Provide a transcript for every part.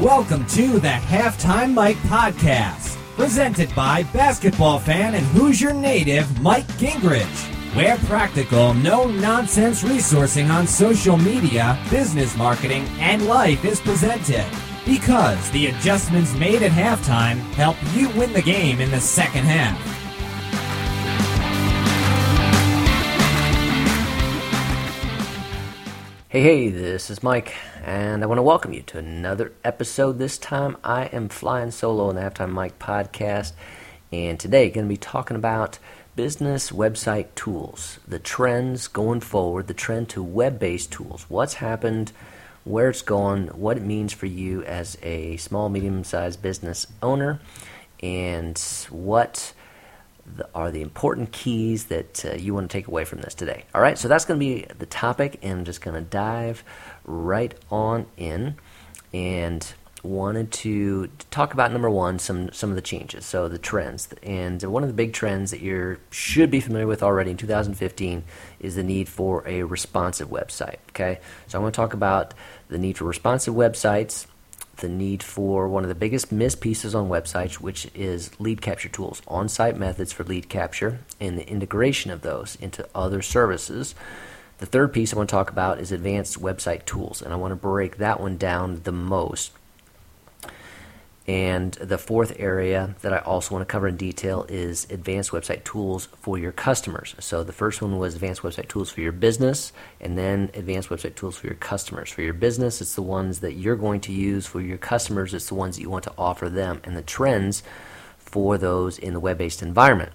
Welcome to the Halftime Mike Podcast, presented by basketball fan and Hoosier native Mike Gingrich. Where practical, no nonsense resourcing on social media, business marketing, and life is presented. Because the adjustments made at halftime help you win the game in the second half. Hey, hey, this is Mike, and I want to welcome you to another episode. This time I am flying solo on the Halftime Mike podcast, and today I'm going to be talking about business website tools, the trends going forward, the trend to web based tools, what's happened, where it's going, what it means for you as a small, medium sized business owner, and what the, are the important keys that uh, you want to take away from this today. All right, so that's going to be the topic, and I'm just going to dive right on in and wanted to talk about number one some some of the changes so the trends and one of the big trends that you should be familiar with already in 2015 is the need for a responsive website okay so i want to talk about the need for responsive websites the need for one of the biggest missed pieces on websites, which is lead capture tools, on site methods for lead capture, and the integration of those into other services. The third piece I want to talk about is advanced website tools, and I want to break that one down the most and the fourth area that I also want to cover in detail is advanced website tools for your customers. So the first one was advanced website tools for your business, and then advanced website tools for your customers. For your business, it's the ones that you're going to use. For your customers, it's the ones that you want to offer them, and the trends for those in the web based environment.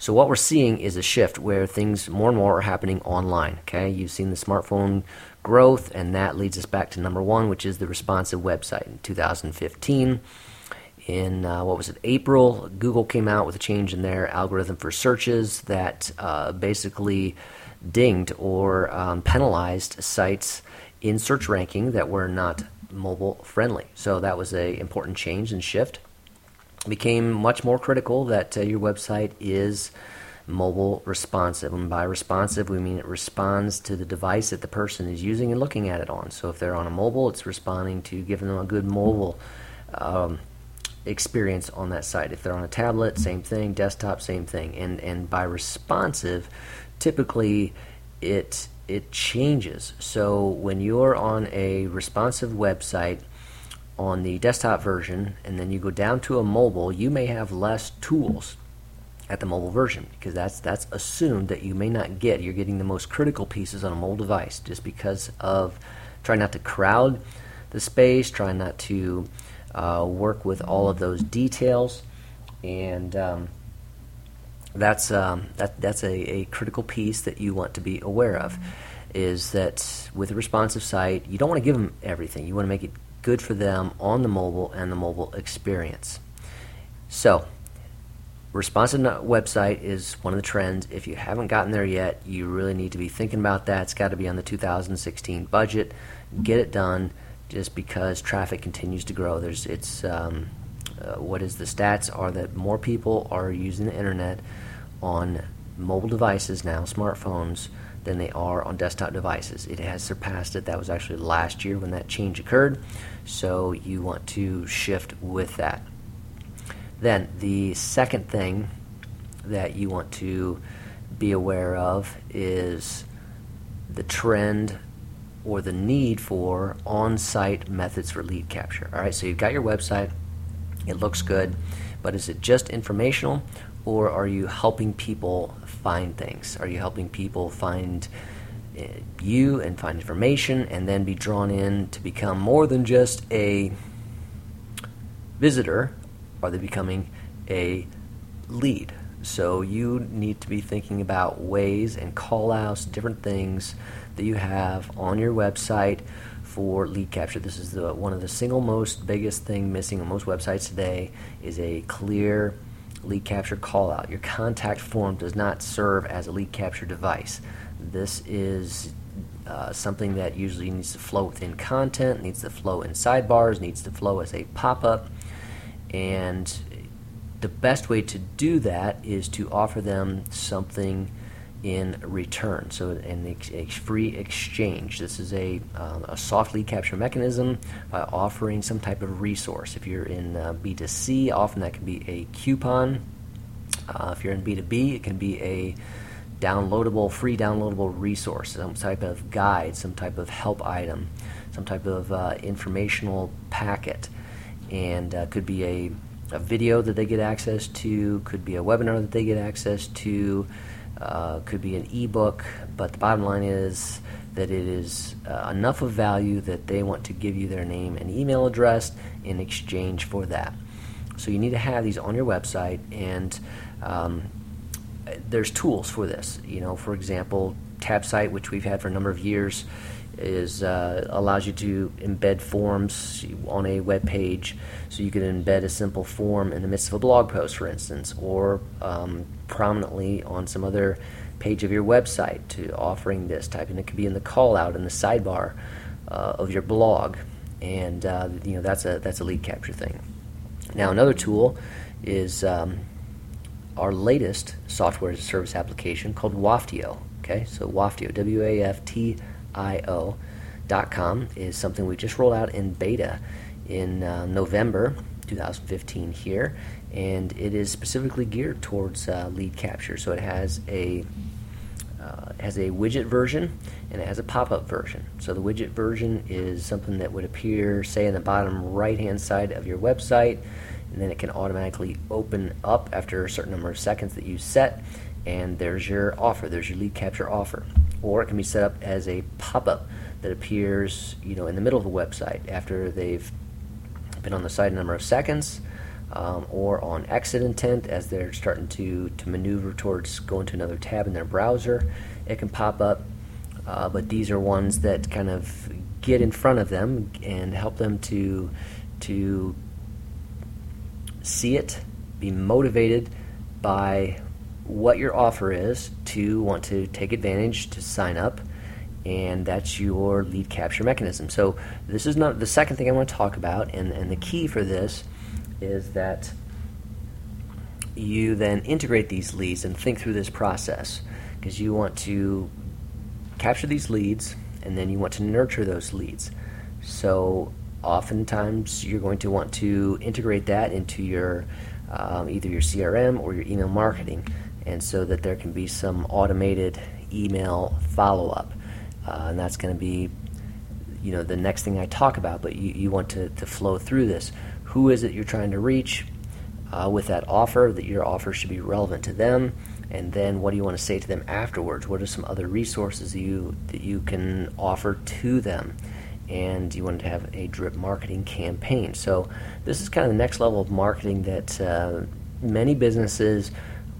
So what we're seeing is a shift where things more and more are happening online. Okay, you've seen the smartphone growth, and that leads us back to number one, which is the responsive website in 2015 in uh, what was it April, Google came out with a change in their algorithm for searches that uh, basically dinged or um, penalized sites in search ranking that were not mobile friendly. So that was a important change and shift. It became much more critical that uh, your website is mobile responsive. And by responsive, we mean it responds to the device that the person is using and looking at it on. So if they're on a mobile, it's responding to giving them a good mobile. Um, experience on that site. If they're on a tablet, same thing. Desktop, same thing. And and by responsive, typically it it changes. So when you're on a responsive website on the desktop version and then you go down to a mobile, you may have less tools at the mobile version because that's that's assumed that you may not get. You're getting the most critical pieces on a mobile device just because of trying not to crowd the space, trying not to work with all of those details, and um, that's um, that that's a, a, critical piece that you want to be aware of. Is that with a responsive site, you don't want to give them everything. You want to make it good for them on the mobile and the mobile experience. So, responsive website is one of the trends. If you haven't gotten there yet, you really need to be thinking about that. It's got to be on the 2016 budget. Get it done just because traffic continues to grow. There's it's um, uh, what is the stats are that more people are using the internet on mobile devices now, smartphones, than they are on desktop devices. It has surpassed it. That was actually last year when that change occurred. So you want to shift with that. Then the second thing that you want to be aware of is the trend or the need for on site methods for lead capture. All right, so you've got your website, it looks good, but is it just informational or are you helping people find things? Are you helping people find uh, you and find information and then be drawn in to become more than just a visitor? Are they becoming a lead? So you need to be thinking about ways and call outs, different things that you have on your website for lead capture. This is the one of the single most biggest thing missing on most websites today is a clear lead capture call out. Your contact form does not serve as a lead capture device. This is uh, something that usually needs to flow within content, needs to flow in sidebars, needs to flow as a pop up. And the best way to do that is to offer them something in return. So, in ex- a free exchange. This is a, um, a soft lead capture mechanism by offering some type of resource. If you're in uh, B2C, often that can be a coupon. Uh, if you're in B2B, it can be a downloadable, free downloadable resource, some type of guide, some type of help item, some type of uh, informational packet, and uh, could be a, a video that they get access to, could be a webinar that they get access to, uh, could be an ebook, but the bottom line is that it is uh, enough of value that they want to give you their name and email address in exchange for that. So you need to have these on your website, and um, there's tools for this. You know, for example, TabSite, which we've had for a number of years, is uh, allows you to embed forms on a web page. So you can embed a simple form in the midst of a blog post, for instance, or um, prominently on some other page of your website to offering this type. And it could be in the call out in the sidebar uh, of your blog, and uh, you know that's a that's a lead capture thing. Now another tool is um, our latest software as a service application called Wafto. Okay, so Wafto, W A F T O dot com is something we just rolled out in beta in uh, November 2015 here, and it is specifically geared towards uh, lead capture. So it has a uh, has a widget version and it has a pop-up version. So the widget version is something that would appear, say, in the bottom right-hand side of your website, and then it can automatically open up after a certain number of seconds that you set, and there's your offer. There's your lead capture offer, or it can be set up as a pop-up that appears, you know, in the middle of the website after they've been on the site a number of seconds. Um, or on exit intent as they're starting to, to maneuver towards going to another tab in their browser, it can pop up. Uh, but these are ones that kind of get in front of them and help them to to see it, be motivated by what your offer is to want to take advantage to sign up and that's your lead capture mechanism. So this is not the second thing i want to talk about and, and the key for this is that you then integrate these leads and think through this process. Because you want to capture these leads and then you want to nurture those leads. So oftentimes you're going to want to integrate that into your um, either your CRM or your email marketing, and so that there can be some automated email follow up, uh, and that's going to be you know the next thing I talk about. But you, you want to, to flow through this. Who is it you're trying to reach uh, with that offer? That your offer should be relevant to them, and then what do you want to say to them afterwards? What are some other resources you that you can offer to them? and you want to have a drip marketing campaign. So this is kind of the next level of marketing that uh, many businesses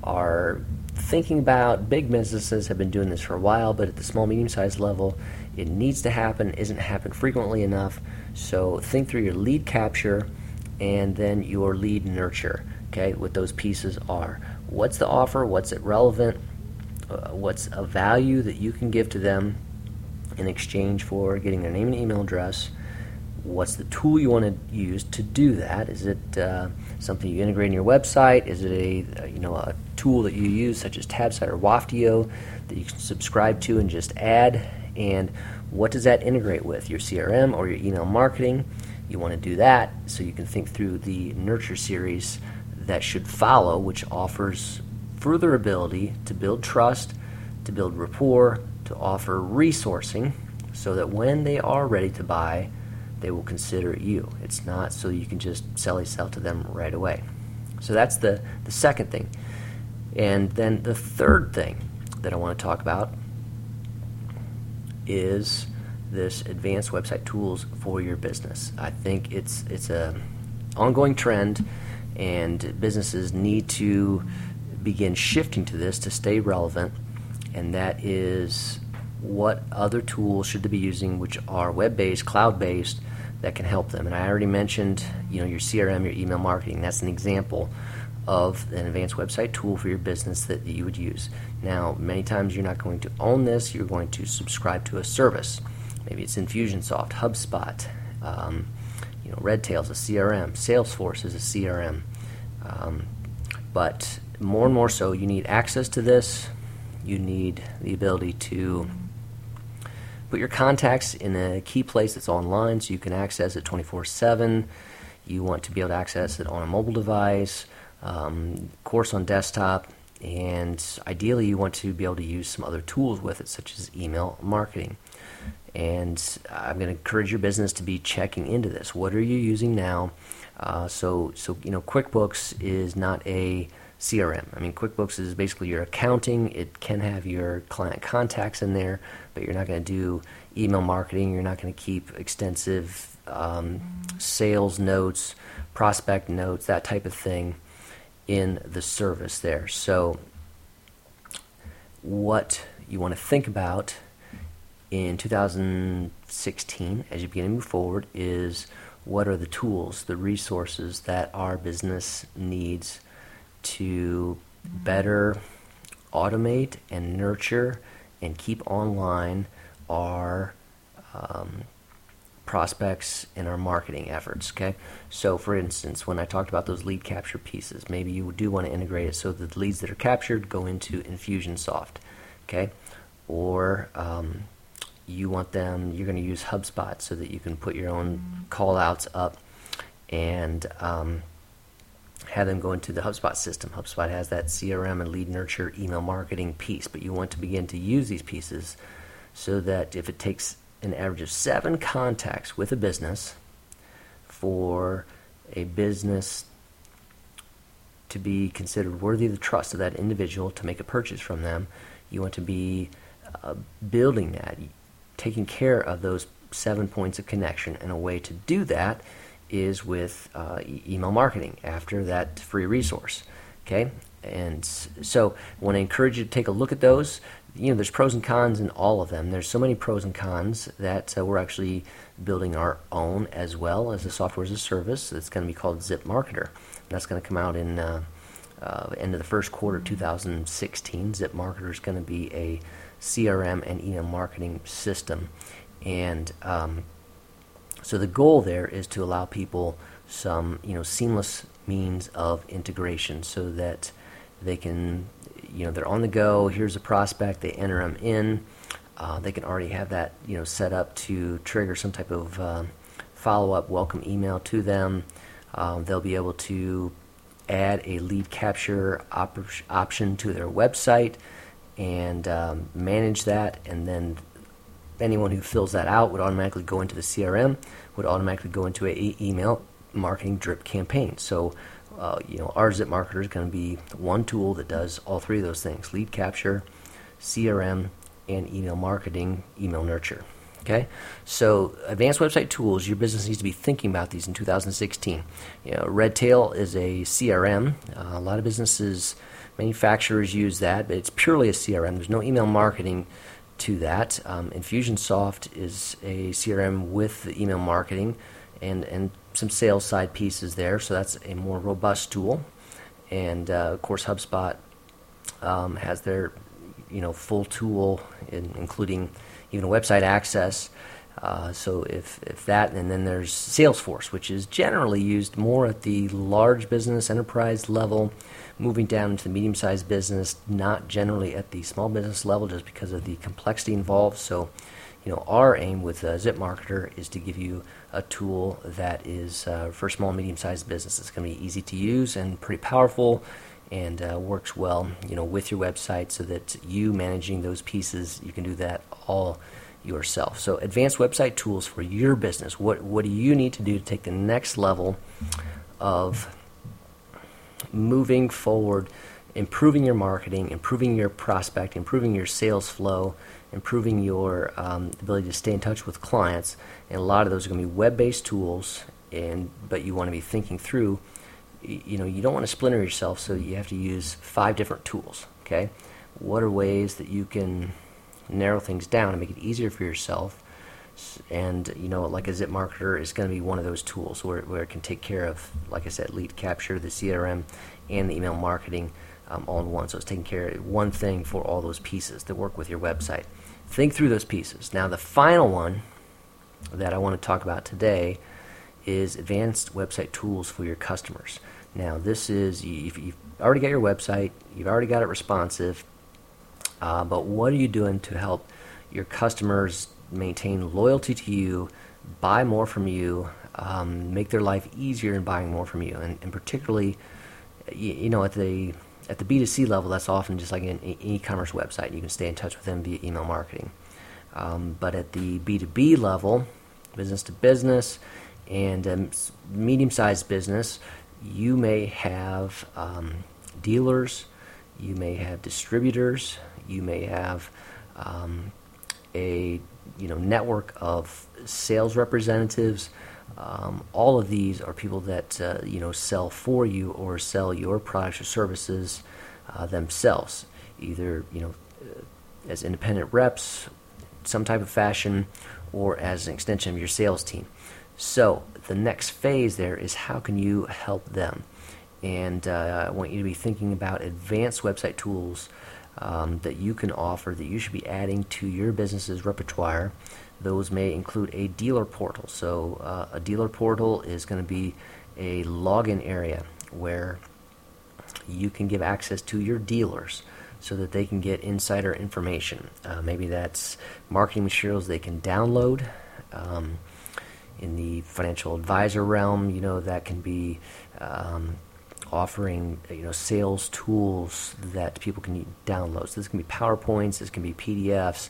are thinking about. Big businesses have been doing this for a while, but at the small, medium-sized level, it needs to happen. Isn't happen frequently enough. So think through your lead capture and then your lead nurture. Okay, what those pieces are. What's the offer? What's it relevant? Uh, what's a value that you can give to them in exchange for getting their name and email address. What's the tool you want to use to do that? Is it uh, something you integrate in your website? Is it a, a, you know a tool that you use such as Tabsite or Wafto that you can subscribe to and just add? And what does that integrate with your CRM or your email marketing? You want to do that so you can think through the nurture series that should follow, which offers further ability to build trust, to build rapport, to offer resourcing so that when they are ready to buy, they will consider you. It's not so you can just sell sell to them right away. So that's the, the second thing. And then the third thing that I want to talk about is this advanced website tools for your business. I think it's it's a ongoing trend and businesses need to begin shifting to this to stay relevant and that is what other tools should they be using, which are web-based, cloud-based, that can help them. And I already mentioned, you know, your CRM, your email marketing. That's an example of an advanced website tool for your business that you would use. Now, many times you're not going to own this. You're going to subscribe to a service. Maybe it's Infusionsoft, HubSpot, um, you know, Redtail's a CRM, Salesforce is a CRM. Um, but more and more so, you need access to this You need the ability to put your contacts in a key place that's online so you can access it 24 7. You want to be able to access it on a mobile device, um, course, on desktop, and ideally, you want to be able to use some other tools with it, such as email marketing. And I'm going to encourage your business to be checking into this. What are you using now? Uh, so, so you know, QuickBooks is not a CRM. I mean, QuickBooks is basically your accounting. It can have your client contacts in there, but you're not going to do email marketing. You're not going to keep extensive um, sales notes, prospect notes, that type of thing in the service there. So, what you want to think about in 2016 as you begin to move forward is what are the tools, the resources that our business needs to better automate and nurture and keep online our um, prospects in our marketing efforts. Okay, so for instance, when I talked about those lead capture pieces, maybe you do want to integrate it so that the leads that are captured go into Infusionsoft. Okay, or um, you want them, you're going to use HubSpot so that you can put your own call outs up and um, have them go into the HubSpot system. HubSpot has that CRM and lead nurture email marketing piece, but you want to begin to use these pieces so that if it takes an average of seven contacts with a business for a business to be considered worthy of the trust of that individual to make a purchase from them. You want to be uh, building that, taking care of those seven points of connection, and a way to do that is with uh, e- email marketing after that free resource. Okay, and so I want to encourage you to take a look at those you know, there's pros and cons in all of them. There's so many pros and cons that uh, we're actually building our own as well as a software as a service. It's going to be called Zip Marketer. That's going to come out in uh, uh, end of the first quarter 2016. Zip Marketer is going to be a CRM and email marketing system, and um, so the goal there is to allow people some you know seamless means of integration so that they can you know they're on the go. Here's a prospect. They enter them in. Uh, they can already have that you know set up to trigger some type of uh, follow-up welcome email to them. Um, they'll be able to add a lead capture op- option to their website and um, manage that, and then anyone who fills that out would automatically go into the CRM, would automatically go into a e- email marketing drip campaign. So uh, you know, our Zip Marketer is going to be one tool that does all three of those things: lead capture, CRM, and email marketing, email nurture. Okay, so advanced website tools. Your business needs to be thinking about these in 2016. You know, Redtail is a CRM. Uh, a lot of businesses, manufacturers use that, but it's purely a CRM. There's no email marketing to that. Um, Infusionsoft is a CRM with email marketing and and some sales side pieces there. So that's a more robust tool. And uh, of course, HubSpot um, has their you know full tool, in, including even website access. Uh, so if, if that, and then there's Salesforce, which is generally used more at the large business enterprise level, moving down into the medium-sized business, not generally at the small business level, just because of the complexity involved. So you know, our aim with uh, Zip Marketer is to give you a tool that is uh, for small, medium-sized businesses. It's going to be easy to use and pretty powerful, and uh, works well, you know, with your website, so that you managing those pieces, you can do that all yourself. So, advanced website tools for your business. What what do you need to do to take the next level of moving forward? improving your marketing, improving your prospect, improving your sales flow, improving your um, ability to stay in touch with clients. And a lot of those are going to be web-based tools. And but you want to be thinking through. You know, you don't want to splinter yourself, so you have to use five different tools. Okay, what are ways that you can narrow things down and make it easier for yourself? And you know, like a Zip Marketer is going to be one of those tools where, where it can take care of, like I said, lead capture, the CRM, and the email marketing um, all in one. So it's taking care of one thing for all those pieces that work with your website. Think through those pieces. Now, the final one that I want to talk about today is advanced website tools for your customers. Now, this is if you've already got your website, you've already got it responsive, Uh, but what are you doing to help your customers maintain loyalty to you, buy more from you, um, make their life easier in buying more from you, and, and particularly, you, you, know, at the at the B2C level, that's often just like an e-commerce website. You can stay in touch with them via email marketing. Um, but at the B2B level, business to business, and um, medium-sized business, you may have um, dealers, you may have distributors, you may have um, a you know network of sales representatives. Um, all of these are people that uh, you know sell for you or sell your products or services uh, themselves, either you know uh, as independent reps, some type of fashion, or as an extension of your sales team. So the next phase there is how can you help them? And uh, I want you to be thinking about advanced website tools um, that you can offer that you should be adding to your business's repertoire. Those may include a dealer portal. So, uh, a dealer portal is going to be a login area where you can give access to your dealers so that they can get insider information. Uh, maybe that's marketing materials they can download. Um, in the financial advisor realm, you know, that can be um, offering you know sales tools that people can download. So this can be PowerPoints, this can be PDFs,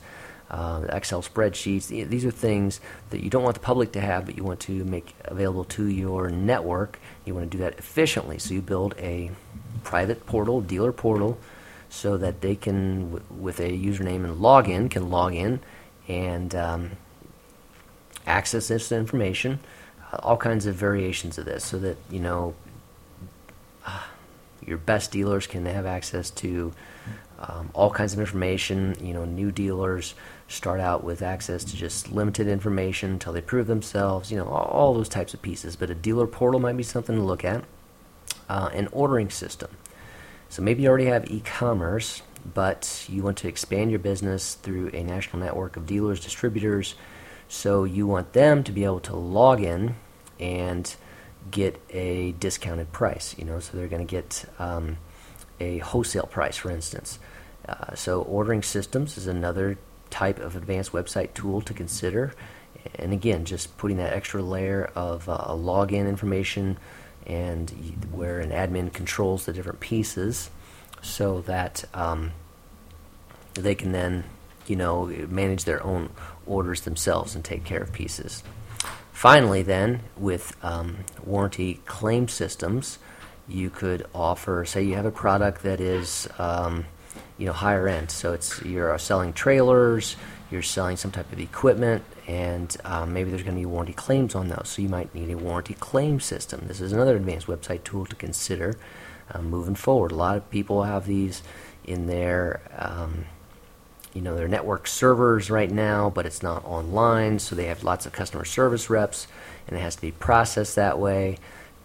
uh, Excel spreadsheets. These are things that you don't want the public to have, but you want to make available to your network. You want to do that efficiently. So you build a private portal, dealer portal, so that they can, w- with a username and login, can log in and um, access this information. Uh, all kinds of variations of this, so that you know your best dealers can have access to um, all kinds of information. You know, new dealers start out with access to just limited information until they prove themselves. You know, all, all those types of pieces. But a dealer portal might be something to look at. Uh, an ordering system. So maybe you already have e-commerce, but you want to expand your business through a national network of dealers, distributors. So you want them to be able to log in and get a discounted price. You know, so they're going to get um, a wholesale price, for instance. Uh, so ordering systems is another type of advanced website tool to consider. And again, just putting that extra layer of uh, login information and where an admin controls the different pieces so that um, they can then, you know, manage their own orders themselves and take care of pieces. Finally, then, with um, warranty claim systems, you could offer, say, you have a product that is, um, you know, higher end. So it's you're selling trailers, you're selling some type of equipment, and um, maybe there's going to be warranty claims on those. So you might need a warranty claim system. This is another advanced website tool to consider uh, moving forward. A lot of people have these in their um, you know their network servers right now, but it's not online, so they have lots of customer service reps, and it has to be processed that way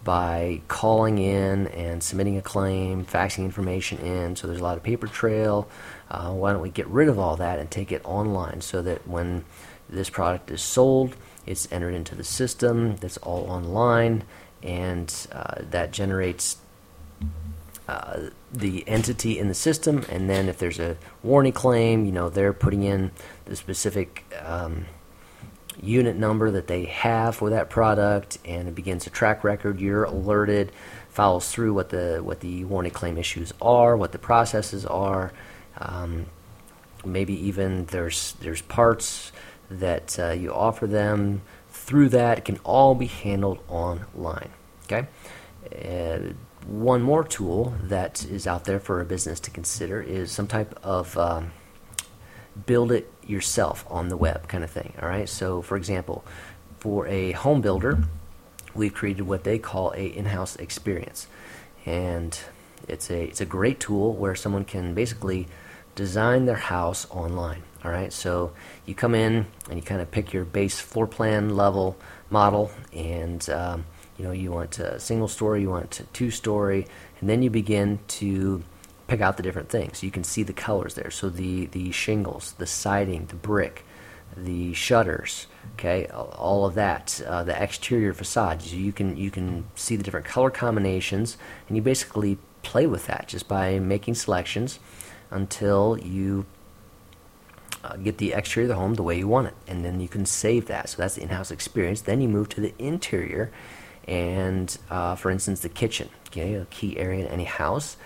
by calling in and submitting a claim, faxing information in. So there's a lot of paper trail. Uh, why don't we get rid of all that and take it online so that when this product is sold, it's entered into the system. That's all online, and uh, that generates uh, the entity in the system, and then if there's a warranty claim, you know they're putting in the specific um, unit number that they have for that product, and it begins a track record. You're alerted, follows through what the what the warranty claim issues are, what the processes are. Um, maybe even there's there's parts that uh, you offer them through that. It can all be handled online. Okay. Uh, one more tool that is out there for a business to consider is some type of um, build it yourself on the web kind of thing. All right. So, for example, for a home builder, we've created what they call a in-house experience, and it's a it's a great tool where someone can basically design their house online. All right. So you come in and you kind of pick your base floor plan level model and um, you know, you want a single story, you want a two story, and then you begin to pick out the different things. You can see the colors there. So the, the shingles, the siding, the brick, the shutters, okay, all of that, uh, the exterior facades. You can you can see the different color combinations, and you basically play with that just by making selections. until you uh, get the exterior of the home the way you want it, and then you can save that. So that's the in-house experience. Then you move to the interior, and uh, for instance, the kitchen, okay, a key area in any house.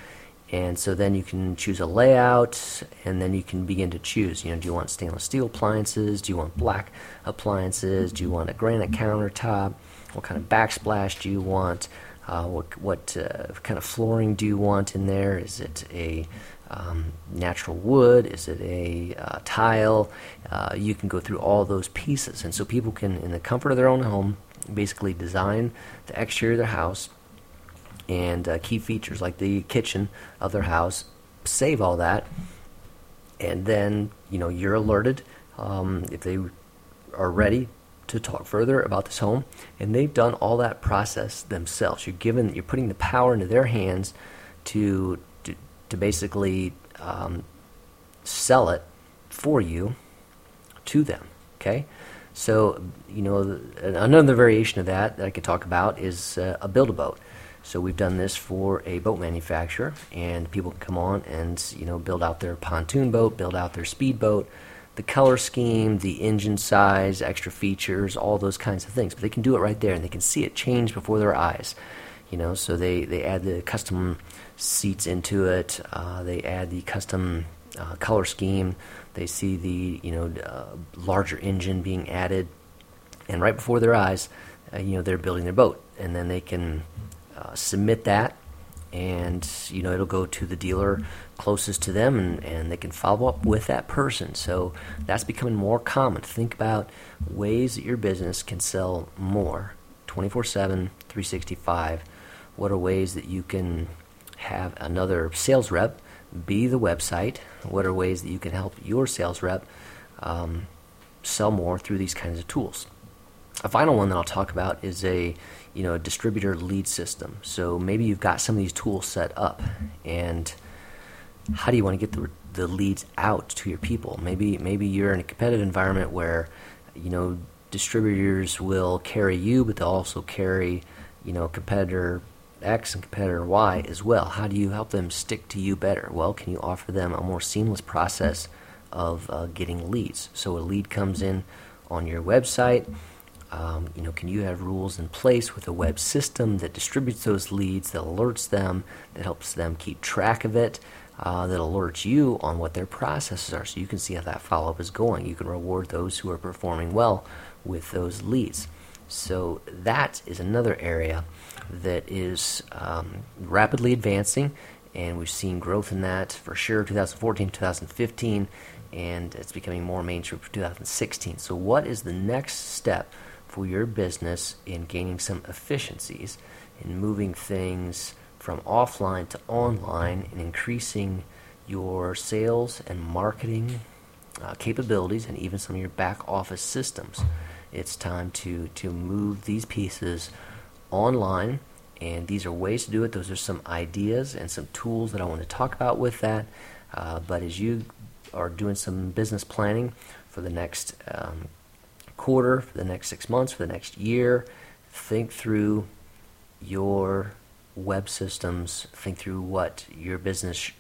And so then you can choose a layout, and then you can begin to choose. You know, do you want stainless steel appliances? Do you want black appliances? Do you want a granite countertop? What kind of backsplash do you want? Uh, what what uh, kind of flooring do you want in there? Is it a um, natural wood? Is it a uh, tile? Uh, you can go through all those pieces, and so people can, in the comfort of their own home, basically design the exterior of their house and uh, key features like the kitchen of their house. Save all that, and then you know you're alerted um, if they are ready to talk further about this home, and they've done all that process themselves. You're given, you're putting the power into their hands to to, to basically um, sell it for you to them. Okay, so you know another variation of that that I could talk about is uh, a build a boat. So we've done this for a boat manufacturer, and people can come on and you know build out their pontoon boat, build out their speedboat the color scheme, the engine size, extra features, all those kinds of things. But they can do it right there, and they can see it change before their eyes. You know, so they, they add the custom seats into it. Uh, they add the custom uh, color scheme. They see the you know uh, larger engine being added, and right before their eyes, uh, you know they're building their boat, and then they can uh, submit that and you know it'll go to the dealer closest to them and, and they can follow up with that person. So that's becoming more common. Think about ways that your business can sell more. 24-7 365 what are ways that you can have another sales rep be the website? What are ways that you can help your sales rep um, sell more through these kinds of tools? A final one that i'll talk about is a you know, a distributor lead system. So maybe you've got some of these tools set up, and how do you want to get the, the leads out to your people? Maybe maybe you're in a competitive environment where, you know, distributors will carry you, but they'll also carry, you know, competitor X and competitor Y as well. How do you help them stick to you better? Well, can you offer them a more seamless process of uh, getting leads? So a lead comes in on your website um, you know, can you have rules in place with a web system that distributes those leads, that alerts them, that helps them keep track of it, uh, that alerts you on what their processes are, so you can see how that follow up is going. You can reward those who are performing well with those leads. So that is another area that is um, rapidly advancing, and we've seen growth in that for sure. 2014, 2015, and it's becoming more mainstream for 2016. So, what is the next step? For your business in gaining some efficiencies, in moving things from offline to online, and increasing your sales and marketing uh, capabilities and even some of your back office systems. It's time to, to move these pieces online, and these are ways to do it. Those are some ideas and some tools that I want to talk about with that. Uh, but as you are doing some business planning for the next um, quarter, for the next six months, for the next year. Think through your web systems, think through what your business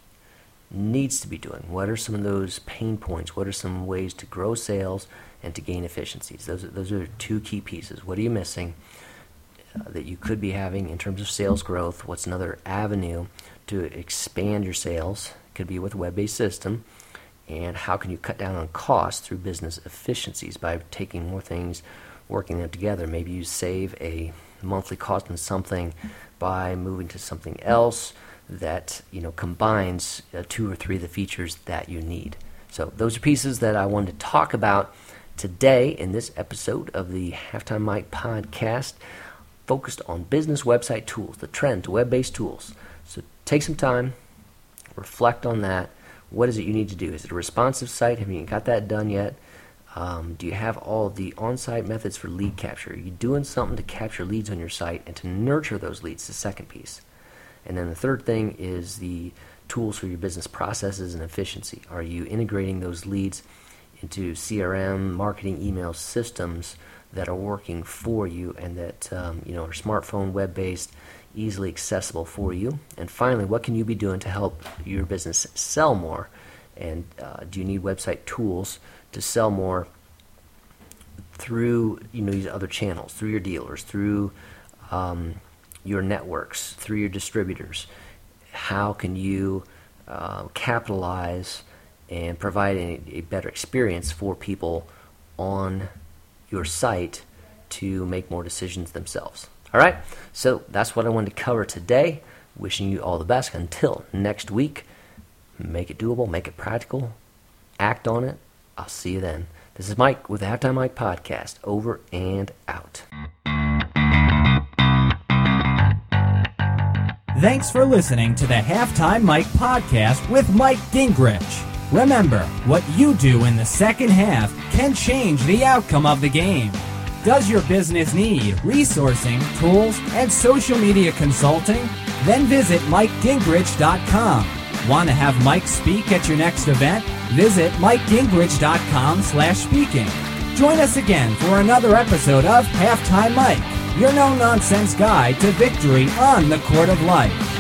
needs to be doing. What are some of those pain points? What are some ways to grow sales and to gain efficiencies? Those are, those are two key pieces. What are you missing uh, that you could be having in terms of sales growth? What's another avenue to expand your sales? Could be with a web based system and how can you cut down on costs through business efficiencies by taking more things, working them together. Maybe you save a monthly cost on something by moving to something else that you know combines uh, two or three of the features that you need. So those are pieces that I wanted to talk about today in this episode of the Halftime Mike podcast, focused on business website tools, the trend to web-based tools. So take some time, reflect on that what is it you need to do? Is it a responsive site? Have you got that done yet? Um, do you have all the on site methods for lead capture? Are you doing something to capture leads on your site and to nurture those leads? The second piece. And then the third thing is the tools for your business processes and efficiency. Are you integrating those leads into CRM, marketing, email systems that are working for you and that um, you know are smartphone, web based, easily accessible for you. And finally, what can you be doing to help your business sell more And uh, do you need website tools to sell more through you know these other channels, through your dealers, through um, your networks, through your distributors? How can you uh, capitalize and provide a, a better experience for people on your site to make more decisions themselves? All right, so that's what I wanted to cover today. Wishing you all the best. Until next week, make it doable, make it practical, act on it. I'll see you then. This is Mike with the Halftime Mike Podcast. Over and out. Thanks for listening to the Halftime Mike Podcast with Mike Gingrich. Remember, what you do in the second half can change the outcome of the game. Does your business need resourcing, tools, and social media consulting? Then visit MikeGingrich.com. Want to have Mike speak at your next event? Visit MikeGingrich.com slash speaking. Join us again for another episode of Halftime Mike, your no-nonsense guide to victory on the court of life.